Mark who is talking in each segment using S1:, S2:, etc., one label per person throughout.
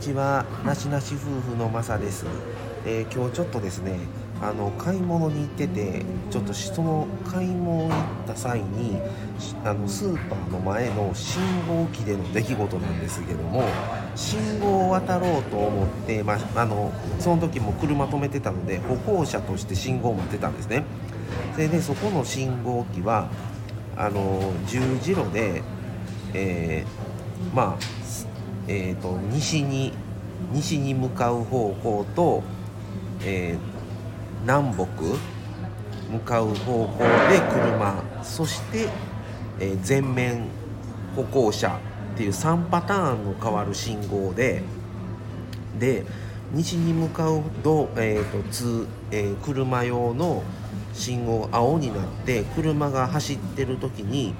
S1: ちは。なしなし夫婦のまさです、えー、今日ちょっとですねあの買い物に行っててちょっとその買い物行った際にあのスーパーの前の信号機での出来事なんですけども信号を渡ろうと思って、まあ、のその時も車止めてたので歩行者として信号を待ってたんですね。それでそこの信号機はあの十字路で、えー、まあえーと、西に西に向かう方向と、えー、南北向かう方向で車そして、えー、前面歩行者っていう3パターンの変わる信号でで西に向かうと,、えーと通えー、車用の信号青になって車が走ってる時に、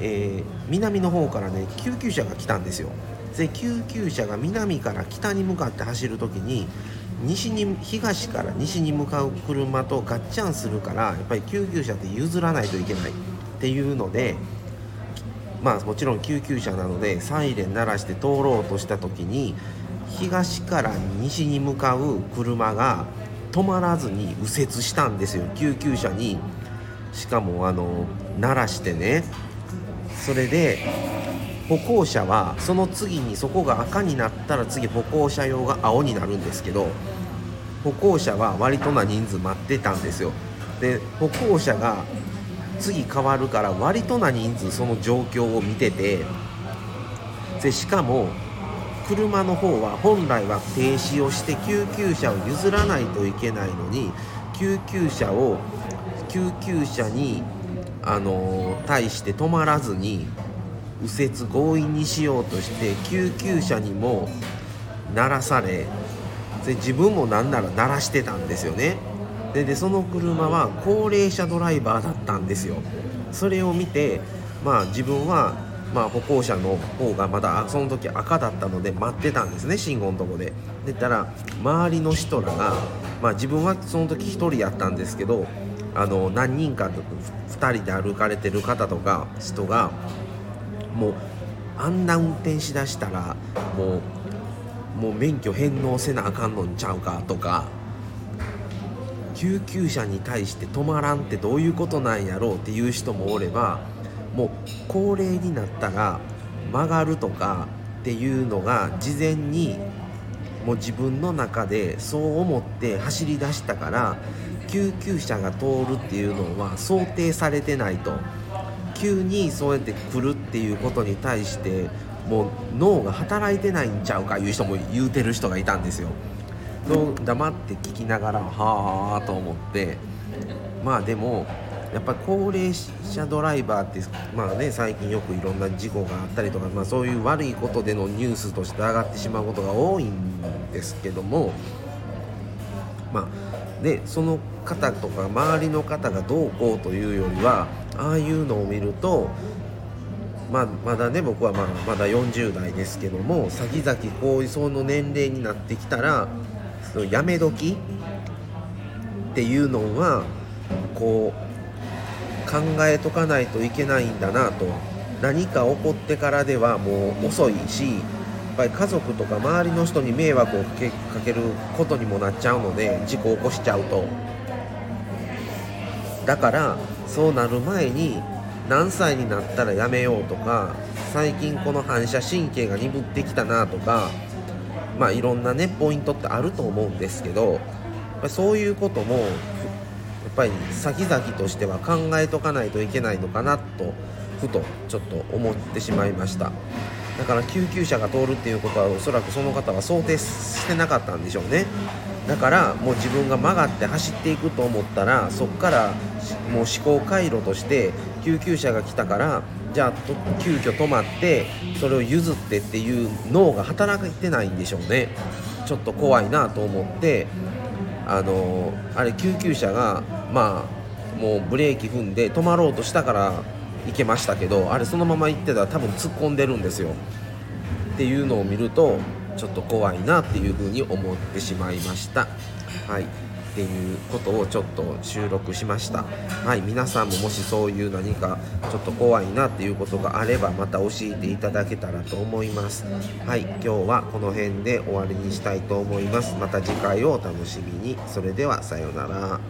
S1: えー、南の方からね救急車が来たんですよ。で救急車が南から北に向かって走る時に西に東から西に向かう車とガッチャンするからやっぱり救急車って譲らないといけないっていうのでまあもちろん救急車なのでサイレン鳴らして通ろうとした時に東から西に向かう車が止まらずに右折したんですよ。救急車に。しかもあの鳴らしてね。それで歩行者はその次にそこが赤になったら次歩行者用が青になるんですけど歩行者は割とな人数待ってたんですよ。で歩行者が次変わるから割とな人数その状況を見ててでしかも車の方は本来は停止をして救急車を譲らないといけないのに救急車を救急車にあの対して止まらずに右折強引にしようとして救急車にも鳴らされで自分もなんなら鳴らしてたんですよね。ででその車は高齢者ドライバーだったんですよ。それを見てまあ自分はまあ歩行者の方がまだその時赤だったので待ってたんですね信号のとこで。でたら周りの人らがまあ自分はその時1人やったんですけどあの何人か2人で歩かれてる方とか人がもうあんな運転しだしたらもうもう免許返納せなあかんのんちゃうかとか救急車に対して止まらんってどういうことなんやろうっていう人もおればもう高齢になったら曲がるとかっていうのが事前にもう自分の中でそう思って走り出したから救急車が通るっていうのは想定されてないと。急にそうやって来るっていうことに対してもう脳が働いてないんちゃうかいう人も言うてる人がいたんですよ。黙って聞きながらはあと思ってまあでもやっぱり高齢者ドライバーってまあね最近よくいろんな事故があったりとか、まあ、そういう悪いことでのニュースとして上がってしまうことが多いんですけどもまあでその方とか周りの方がどうこうというよりはああいうのを見るとま、まだね僕はまあまだ40代ですけども先々こういうその年齢になってきたらそのやめ時っていうのはこう考えとかないといけないんだなと。何か起こってからではもう遅いしやっぱり家族とか周りの人に迷惑をかけることにもなっちゃうので事故を起こしちゃうと。だからそうなる前に何歳になったらやめようとか最近この反射神経が鈍ってきたなとかまあいろんなねポイントってあると思うんですけどそういうこともやっぱり先々としては考えとかないといけないのかなとふとちょっと思ってしまいました。だから救急車が通るっていうことはおそらくその方は想定してなかったんでしょうね。だからもう自分が曲がって走っていくと思ったらそこからもう思考回路として救急車が来たからじゃあ急遽止まってそれを譲ってっていう脳が働いてないんでしょうね。ちょっと怖いなと思ってあのあれ救急車がまあもうブレーキ踏んで止まろうとしたから行けましたけどあれそのまま行ってたら多分突っ込んでるんですよ。っていうのを見るとちょっと怖いなっていうふうに思ってしまいました。はい。っていうことをちょっと収録しました。はい。皆さんももしそういう何かちょっと怖いなっていうことがあればまた教えていただけたらと思います。はい。今日はこの辺で終わりにしたいと思います。また次回をお楽しみに。それではさようなら。